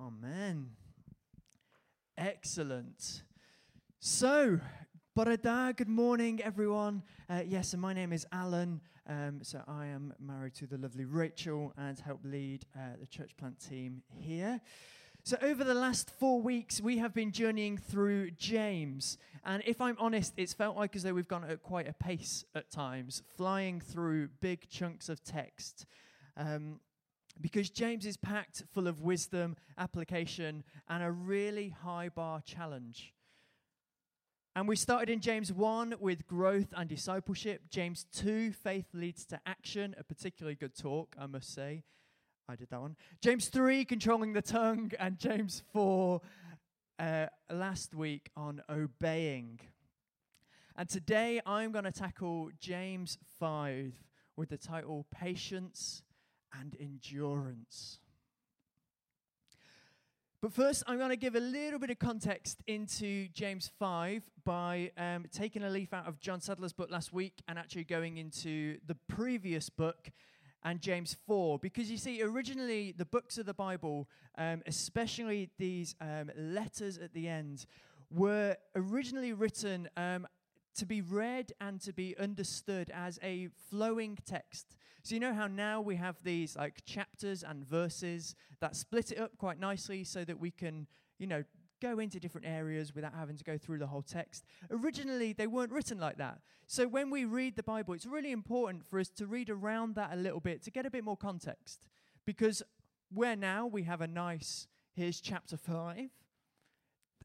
Amen. Excellent. So, Borada, good morning, everyone. Uh, yes, and my name is Alan. Um, so, I am married to the lovely Rachel and help lead uh, the church plant team here. So, over the last four weeks, we have been journeying through James. And if I'm honest, it's felt like as though we've gone at quite a pace at times, flying through big chunks of text. Um, because James is packed full of wisdom, application, and a really high bar challenge. And we started in James 1 with growth and discipleship. James 2, faith leads to action, a particularly good talk, I must say. I did that one. James 3, controlling the tongue. And James 4, uh, last week on obeying. And today I'm going to tackle James 5 with the title Patience and endurance. But first, I'm going to give a little bit of context into James 5 by um, taking a leaf out of John Sadler's book last week and actually going into the previous book and James 4. Because you see, originally, the books of the Bible, um, especially these um, letters at the end, were originally written um, to be read and to be understood as a flowing text. So, you know how now we have these like chapters and verses that split it up quite nicely so that we can, you know, go into different areas without having to go through the whole text. Originally, they weren't written like that. So, when we read the Bible, it's really important for us to read around that a little bit to get a bit more context. Because where now we have a nice, here's chapter 5.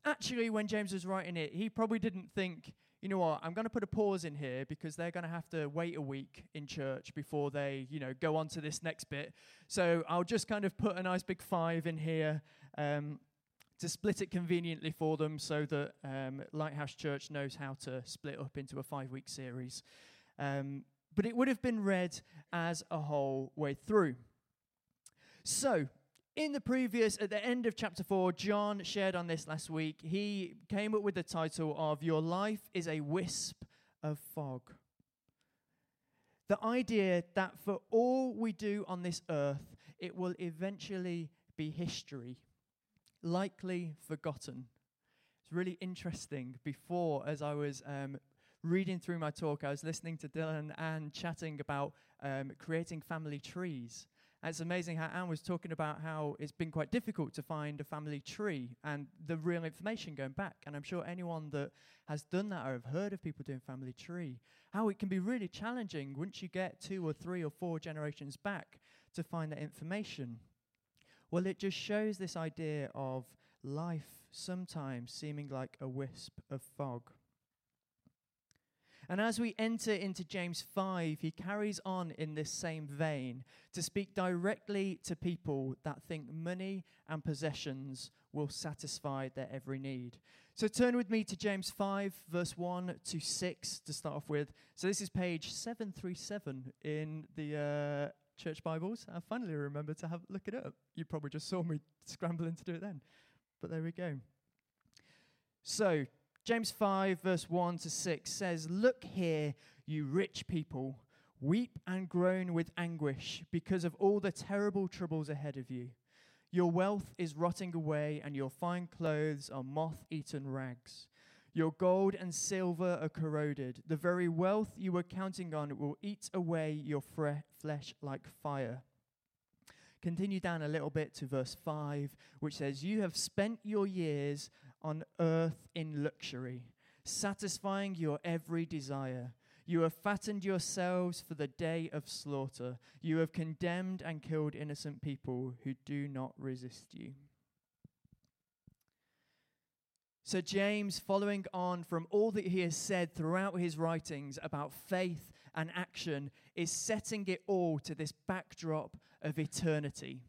Actually, when James was writing it, he probably didn't think, you know what, I'm going to put a pause in here because they're going to have to wait a week in church before they, you know, go on to this next bit. So I'll just kind of put a nice big five in here um, to split it conveniently for them so that um, Lighthouse Church knows how to split up into a five week series. Um, but it would have been read as a whole way through. So, in the previous, at the end of chapter 4, John shared on this last week. He came up with the title of Your Life is a Wisp of Fog. The idea that for all we do on this earth, it will eventually be history, likely forgotten. It's really interesting. Before, as I was um, reading through my talk, I was listening to Dylan and chatting about um, creating family trees. It's amazing how Anne was talking about how it's been quite difficult to find a family tree and the real information going back. And I'm sure anyone that has done that or have heard of people doing family tree, how it can be really challenging once you get two or three or four generations back to find that information. Well, it just shows this idea of life sometimes seeming like a wisp of fog. And as we enter into James 5, he carries on in this same vein to speak directly to people that think money and possessions will satisfy their every need. So turn with me to James 5, verse 1 to 6 to start off with. So this is page 737 in the uh, church Bibles. I finally remembered to have look it up. You probably just saw me scrambling to do it then. But there we go. So, James 5, verse 1 to 6 says, Look here, you rich people, weep and groan with anguish because of all the terrible troubles ahead of you. Your wealth is rotting away, and your fine clothes are moth eaten rags. Your gold and silver are corroded. The very wealth you were counting on will eat away your fre- flesh like fire. Continue down a little bit to verse 5, which says, You have spent your years on earth in luxury, satisfying your every desire. You have fattened yourselves for the day of slaughter. You have condemned and killed innocent people who do not resist you. So, James, following on from all that he has said throughout his writings about faith and action, is setting it all to this backdrop of eternity.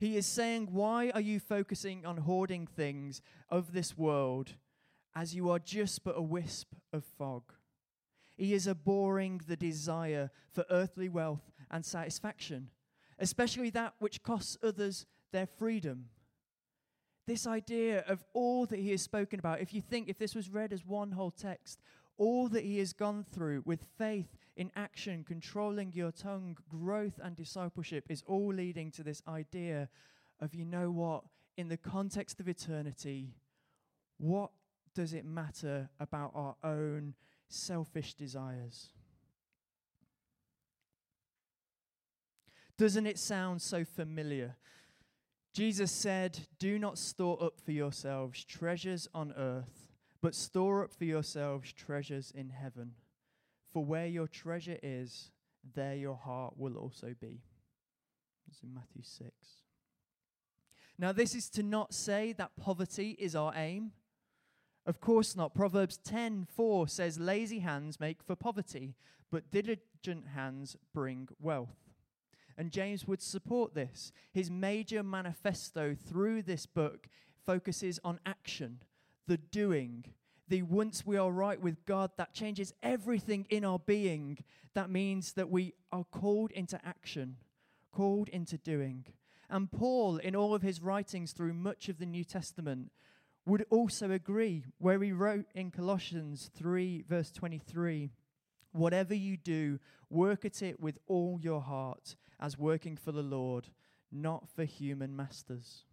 He is saying, Why are you focusing on hoarding things of this world as you are just but a wisp of fog? He is abhorring the desire for earthly wealth and satisfaction, especially that which costs others their freedom. This idea of all that he has spoken about, if you think, if this was read as one whole text, all that he has gone through with faith in action, controlling your tongue, growth and discipleship is all leading to this idea of, you know what, in the context of eternity, what does it matter about our own selfish desires? Doesn't it sound so familiar? Jesus said, Do not store up for yourselves treasures on earth, but store up for yourselves treasures in heaven. For where your treasure is, there your heart will also be. It's in Matthew 6. Now, this is to not say that poverty is our aim. Of course not. Proverbs 10:4 says lazy hands make for poverty, but diligent hands bring wealth. And James would support this. His major manifesto through this book focuses on action, the doing, the once we are right with God, that changes everything in our being. That means that we are called into action, called into doing. And Paul, in all of his writings through much of the New Testament, would also agree, where he wrote in Colossians 3, verse 23 Whatever you do, work at it with all your heart, as working for the Lord, not for human masters.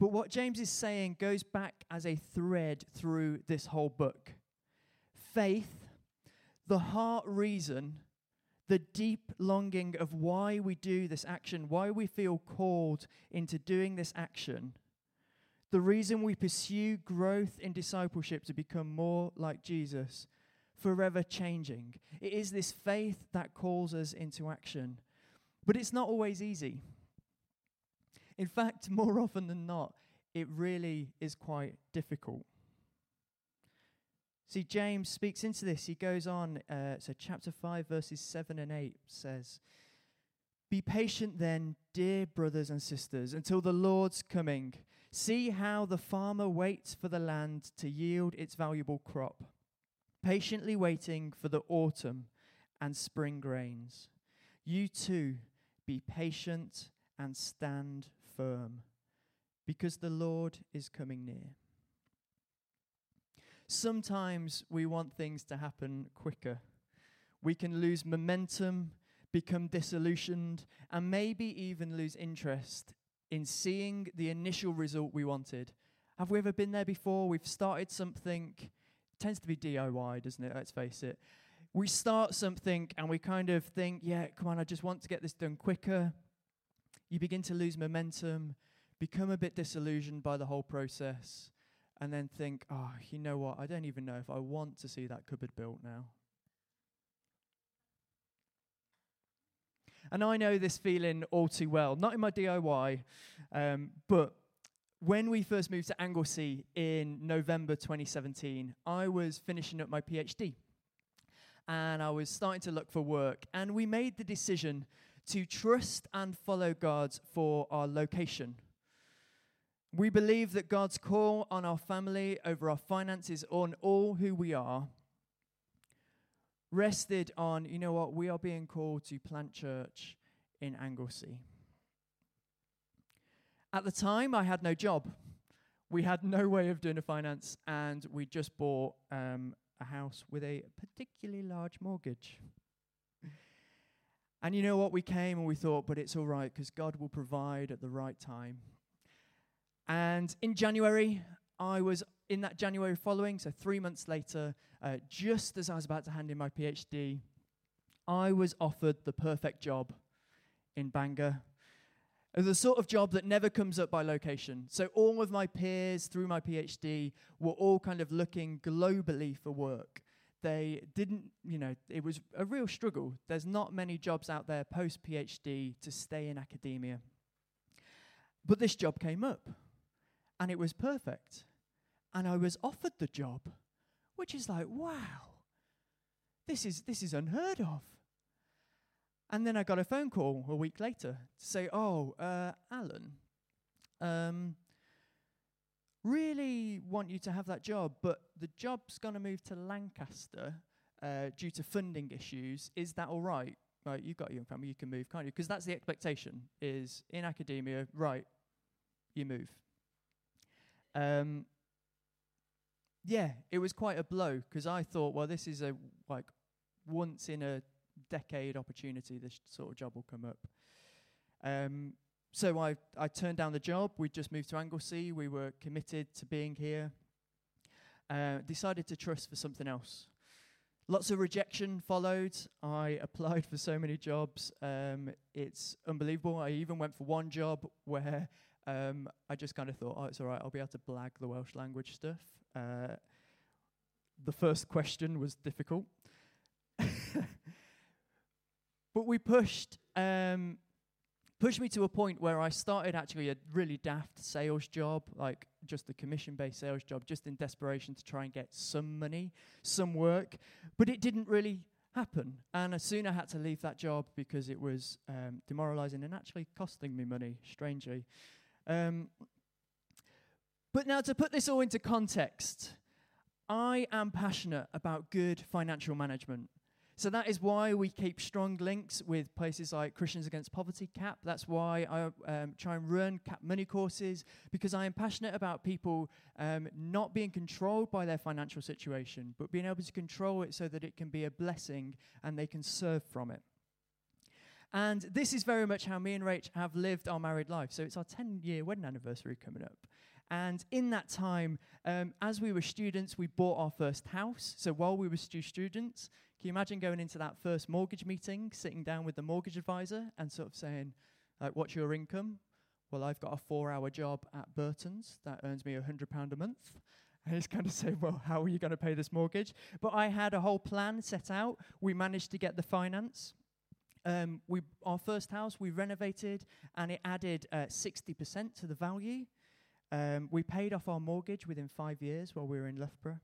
But what James is saying goes back as a thread through this whole book. Faith, the heart reason the deep longing of why we do this action, why we feel called into doing this action, the reason we pursue growth in discipleship to become more like Jesus, forever changing. It is this faith that calls us into action. But it's not always easy. In fact, more often than not, it really is quite difficult. See, James speaks into this. He goes on, uh, so chapter 5, verses 7 and 8 says, Be patient then, dear brothers and sisters, until the Lord's coming. See how the farmer waits for the land to yield its valuable crop, patiently waiting for the autumn and spring grains. You too, be patient and stand firm, because the Lord is coming near. Sometimes we want things to happen quicker. We can lose momentum, become disillusioned, and maybe even lose interest in seeing the initial result we wanted. Have we ever been there before? We've started something, tends to be DIY, doesn't it? Let's face it. We start something and we kind of think, yeah, come on, I just want to get this done quicker. You begin to lose momentum, become a bit disillusioned by the whole process and then think, oh, you know what? I don't even know if I want to see that cupboard built now. And I know this feeling all too well, not in my DIY, um, but when we first moved to Anglesey in November 2017, I was finishing up my PhD and I was starting to look for work. And we made the decision to trust and follow God for our location we believe that God's call on our family, over our finances, on all who we are, rested on, you know what, we are being called to plant church in Anglesey. At the time, I had no job. We had no way of doing a finance, and we just bought um, a house with a particularly large mortgage. And you know what? We came and we thought, but it's all right because God will provide at the right time. And in January, I was in that January following, so three months later, uh, just as I was about to hand in my PhD, I was offered the perfect job in Bangor. It was The sort of job that never comes up by location. So all of my peers through my PhD were all kind of looking globally for work. They didn't, you know, it was a real struggle. There's not many jobs out there post PhD to stay in academia. But this job came up and it was perfect. And I was offered the job, which is like, wow, this is, this is unheard of. And then I got a phone call a week later to say, oh, uh, Alan, um, really want you to have that job, but the job's going to move to Lancaster uh, due to funding issues. Is that all right? Right, you've got a young family, you can move, can't you? Because that's the expectation, is in academia, right, you move. Um, yeah, it was quite a blow because I thought, well, this is a like once in a decade opportunity. This sort of job will come up. Um, so I, I turned down the job. We'd just moved to Anglesey. We were committed to being here. Uh, decided to trust for something else. Lots of rejection followed. I applied for so many jobs. Um, it's unbelievable. I even went for one job where um, I just kind of thought, oh, it's all right. I'll be able to blag the Welsh language stuff. Uh, the first question was difficult. but we pushed um, pushed me to a point where I started actually a really daft sales job, like just a commission based sales job, just in desperation to try and get some money, some work. But it didn't really happen. And I soon I had to leave that job because it was um, demoralizing and actually costing me money, strangely. Um, but now, to put this all into context, I am passionate about good financial management. So that is why we keep strong links with places like Christians Against Poverty, CAP. That's why I um, try and run CAP money courses, because I am passionate about people um, not being controlled by their financial situation, but being able to control it so that it can be a blessing and they can serve from it. And this is very much how me and Rach have lived our married life. So it's our 10 year wedding anniversary coming up. And in that time, um, as we were students, we bought our first house. So while we were stu- students, can you imagine going into that first mortgage meeting, sitting down with the mortgage advisor and sort of saying, like, what's your income? Well, I've got a four hour job at Burton's that earns me a £100 a month. And he's kind of saying, well, how are you going to pay this mortgage? But I had a whole plan set out. We managed to get the finance. Um, we our first house we renovated and it added uh, 60% to the value. Um, we paid off our mortgage within five years while we were in Loughborough.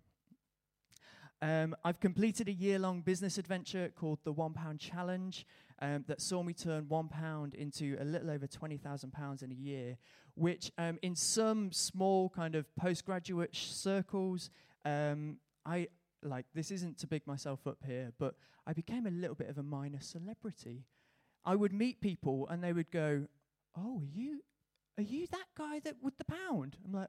Um, I've completed a year long business adventure called the One Pound Challenge um, that saw me turn one pound into a little over £20,000 in a year, which um, in some small kind of postgraduate sh- circles, um, I like this isn't to big myself up here, but I became a little bit of a minor celebrity. I would meet people and they would go, Oh, you are you that guy that with the pound? I'm like,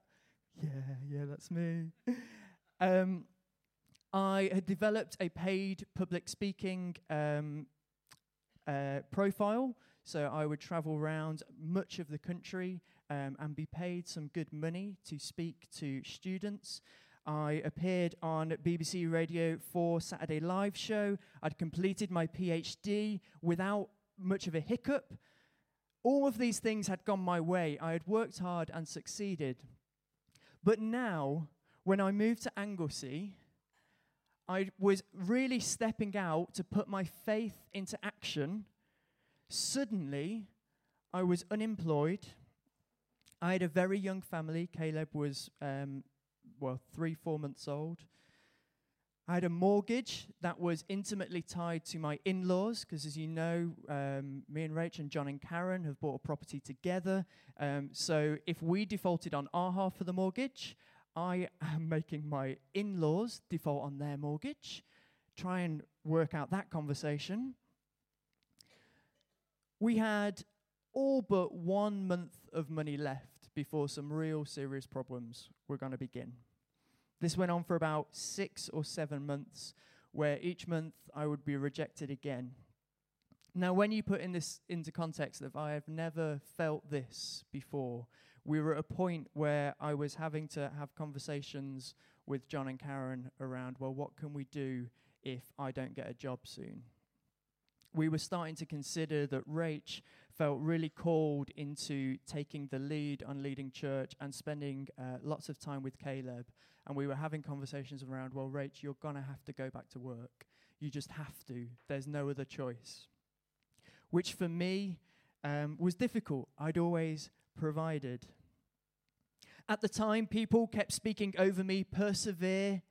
Yeah, yeah, that's me. um, I had developed a paid public speaking um, uh, profile. So I would travel around much of the country um, and be paid some good money to speak to students. I appeared on BBC Radio 4 Saturday Live Show. I'd completed my PhD without much of a hiccup. All of these things had gone my way. I had worked hard and succeeded. But now, when I moved to Anglesey, I was really stepping out to put my faith into action. Suddenly, I was unemployed. I had a very young family. Caleb was, um, well, three, four months old. I had a mortgage that was intimately tied to my in laws, because as you know, um, me and Rach and John and Karen have bought a property together. Um, so if we defaulted on our half of the mortgage, I am making my in laws default on their mortgage, try and work out that conversation. We had all but one month of money left before some real serious problems were going to begin. This went on for about six or seven months, where each month I would be rejected again. Now, when you put in this into context that I have never felt this before, we were at a point where I was having to have conversations with John and Karen around, well, what can we do if I don't get a job soon? We were starting to consider that Rach felt really called into taking the lead on leading church and spending uh, lots of time with Caleb. And we were having conversations around, well, Rach, you're going to have to go back to work. You just have to. There's no other choice. Which for me um, was difficult. I'd always provided. At the time, people kept speaking over me persevere,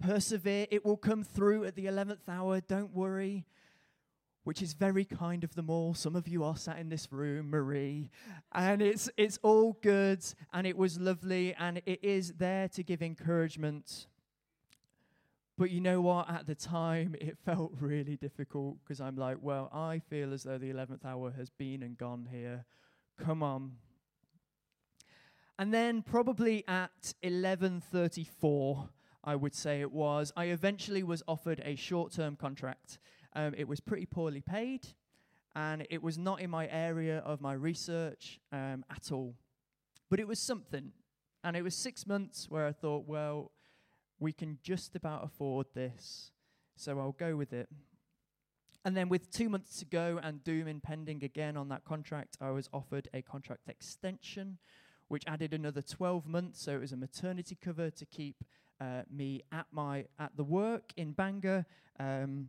persevere. It will come through at the 11th hour. Don't worry. Which is very kind of them all. Some of you are sat in this room, Marie, and it's it's all good, and it was lovely, and it is there to give encouragement. But you know what? At the time, it felt really difficult because I'm like, well, I feel as though the 11th hour has been and gone here. Come on, and then probably at 11:34, I would say it was, I eventually was offered a short-term contract. Um, it was pretty poorly paid, and it was not in my area of my research um, at all. But it was something. And it was six months where I thought, well, we can just about afford this, so I'll go with it. And then, with two months to go and doom impending again on that contract, I was offered a contract extension, which added another 12 months. So it was a maternity cover to keep uh, me at my at the work in Bangor. Um,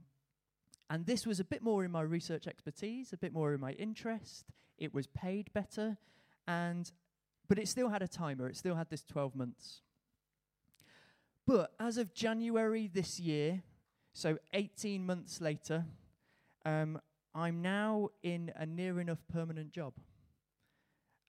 and this was a bit more in my research expertise, a bit more in my interest. It was paid better, and but it still had a timer. It still had this 12 months. But as of January this year, so 18 months later, um, I'm now in a near enough permanent job.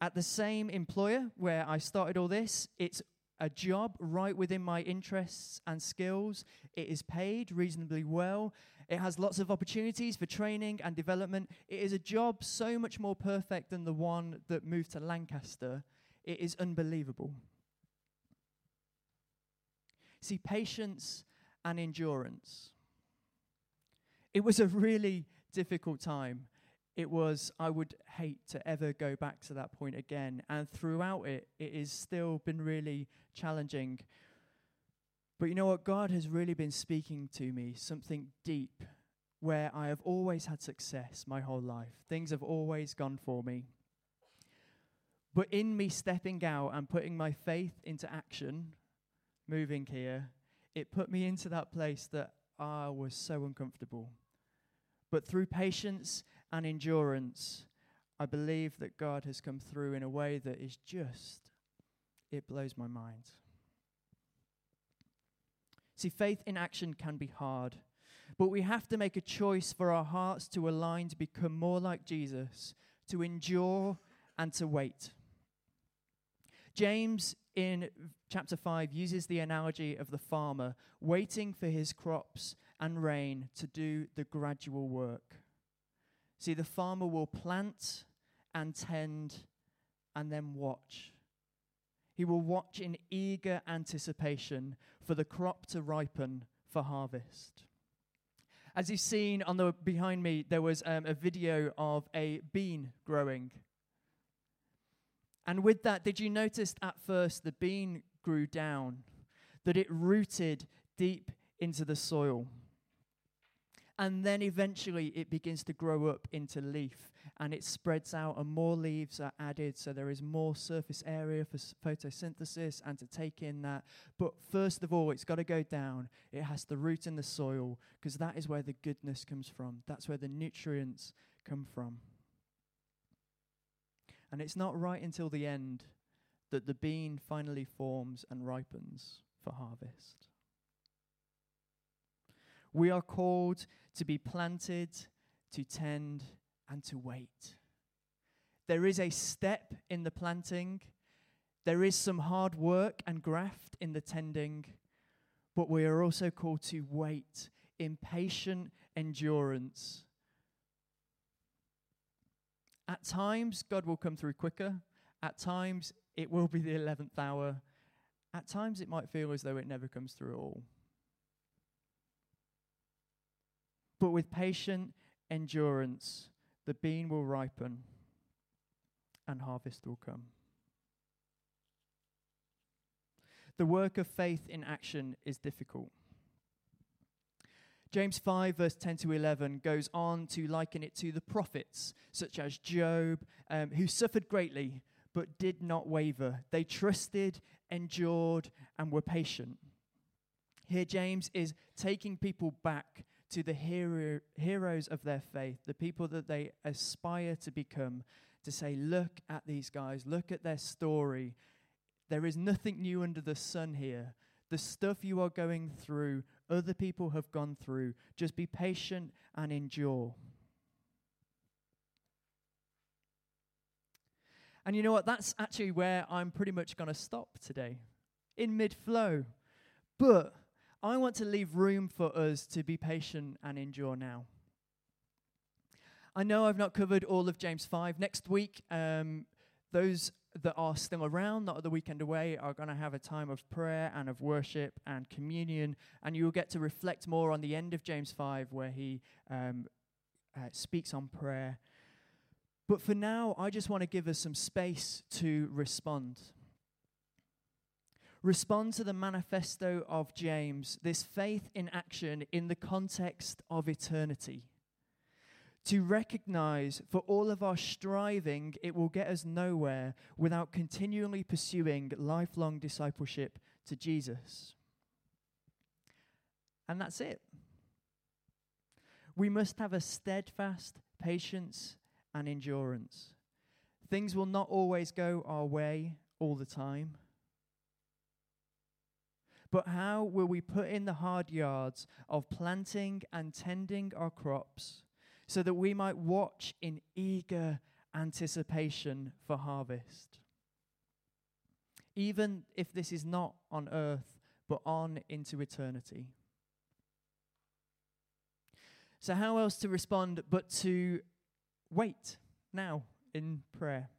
At the same employer where I started all this, it's a job right within my interests and skills. It is paid reasonably well. It has lots of opportunities for training and development. It is a job so much more perfect than the one that moved to Lancaster. It is unbelievable. See, patience and endurance. It was a really difficult time. It was, I would hate to ever go back to that point again. And throughout it, it has still been really challenging. But you know what? God has really been speaking to me something deep where I have always had success my whole life. Things have always gone for me. But in me stepping out and putting my faith into action, moving here, it put me into that place that I was so uncomfortable. But through patience and endurance, I believe that God has come through in a way that is just, it blows my mind. See, faith in action can be hard, but we have to make a choice for our hearts to align to become more like Jesus, to endure and to wait. James in chapter 5 uses the analogy of the farmer waiting for his crops and rain to do the gradual work. See, the farmer will plant and tend and then watch. He will watch in eager anticipation for the crop to ripen for harvest. As you've seen on the behind me, there was um, a video of a bean growing and with that, did you notice at first the bean grew down, that it rooted deep into the soil? And then eventually it begins to grow up into leaf and it spreads out, and more leaves are added, so there is more surface area for s- photosynthesis and to take in that. But first of all, it's got to go down. It has to root in the soil because that is where the goodness comes from, that's where the nutrients come from. And it's not right until the end that the bean finally forms and ripens for harvest. We are called to be planted, to tend, and to wait. There is a step in the planting, there is some hard work and graft in the tending, but we are also called to wait in patient endurance at times, God will come through quicker. At times, it will be the 11th hour. At times, it might feel as though it never comes through at all. But with patient endurance, the bean will ripen and harvest will come. The work of faith in action is difficult. James 5, verse 10 to 11, goes on to liken it to the prophets, such as Job, um, who suffered greatly but did not waver. They trusted, endured, and were patient. Here, James is taking people back to the hero, heroes of their faith, the people that they aspire to become, to say, Look at these guys, look at their story. There is nothing new under the sun here. The stuff you are going through other people have gone through. Just be patient and endure. And you know what? That's actually where I'm pretty much going to stop today, in mid flow. But I want to leave room for us to be patient and endure now. I know I've not covered all of James 5. Next week, um, those that are still around, are the weekend away, are going to have a time of prayer and of worship and communion. And you will get to reflect more on the end of James 5, where he um, uh, speaks on prayer But for now, I just want to give us some space to respond. Respond to the manifesto of James, this faith in action in the context of eternity. To recognize for all of our striving, it will get us nowhere without continually pursuing lifelong discipleship to Jesus. And that's it. We must have a steadfast patience and endurance. Things will not always go our way all the time. But how will we put in the hard yards of planting and tending our crops so that we might watch in eager anticipation for harvest? Even if this is not on earth, but on into eternity. So, how else to respond but to wait now in prayer?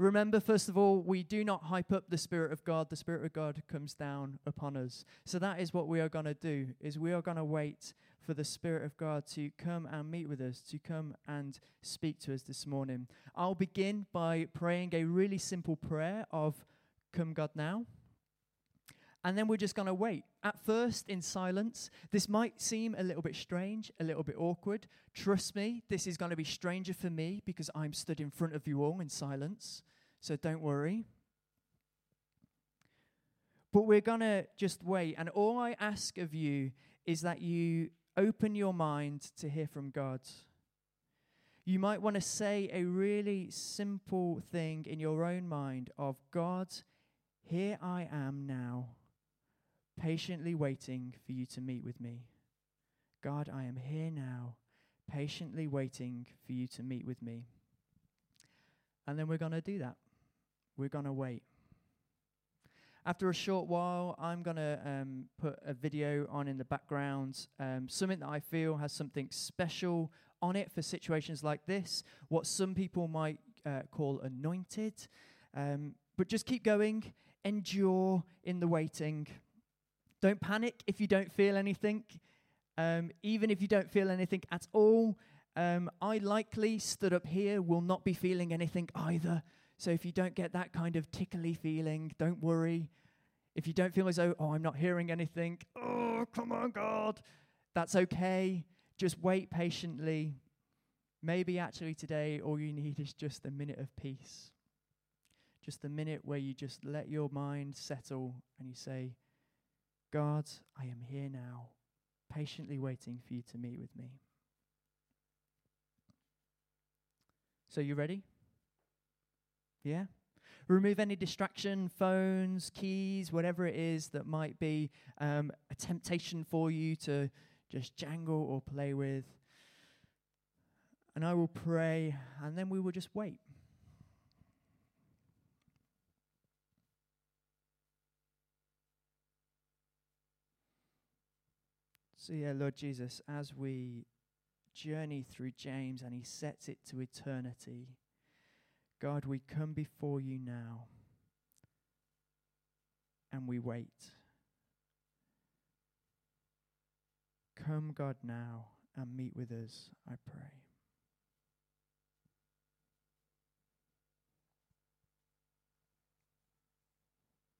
Remember, first of all, we do not hype up the Spirit of God. The Spirit of God comes down upon us. So that is what we are going to do, is we are going to wait for the Spirit of God to come and meet with us, to come and speak to us this morning. I'll begin by praying a really simple prayer of, Come God now and then we're just going to wait. At first, in silence, this might seem a little bit strange, a little bit awkward. Trust me, this is going to be stranger for me because I'm stood in front of you all in silence. So don't worry. But we're going to just wait. And all I ask of you is that you open your mind to hear from God. You might want to say a really simple thing in your own mind of God, here I am now patiently waiting for you to meet with me. God, I am here now, patiently waiting for you to meet with me. And then we're going to do that. We're going to wait. After a short while, I'm going to um, put a video on in the background, um, something that I feel has something special on it for situations like this, what some people might uh, call anointed. Um, but just keep going, endure in the waiting. Don't panic if you don't feel anything. Um, even if you don't feel anything at all, um, I likely stood up here will not be feeling anything either. So if you don't get that kind of tickly feeling, don't worry. If you don't feel as though, oh, I'm not hearing anything, oh, come on, God, that's okay. Just wait patiently. Maybe actually today all you need is just a minute of peace. Just a minute where you just let your mind settle and you say, God, I am here now, patiently waiting for you to meet with me. So, you ready? Yeah? Remove any distraction, phones, keys, whatever it is that might be um, a temptation for you to just jangle or play with. And I will pray, and then we will just wait. So, yeah, Lord Jesus, as we journey through James and he sets it to eternity, God, we come before you now and we wait. Come, God, now and meet with us, I pray.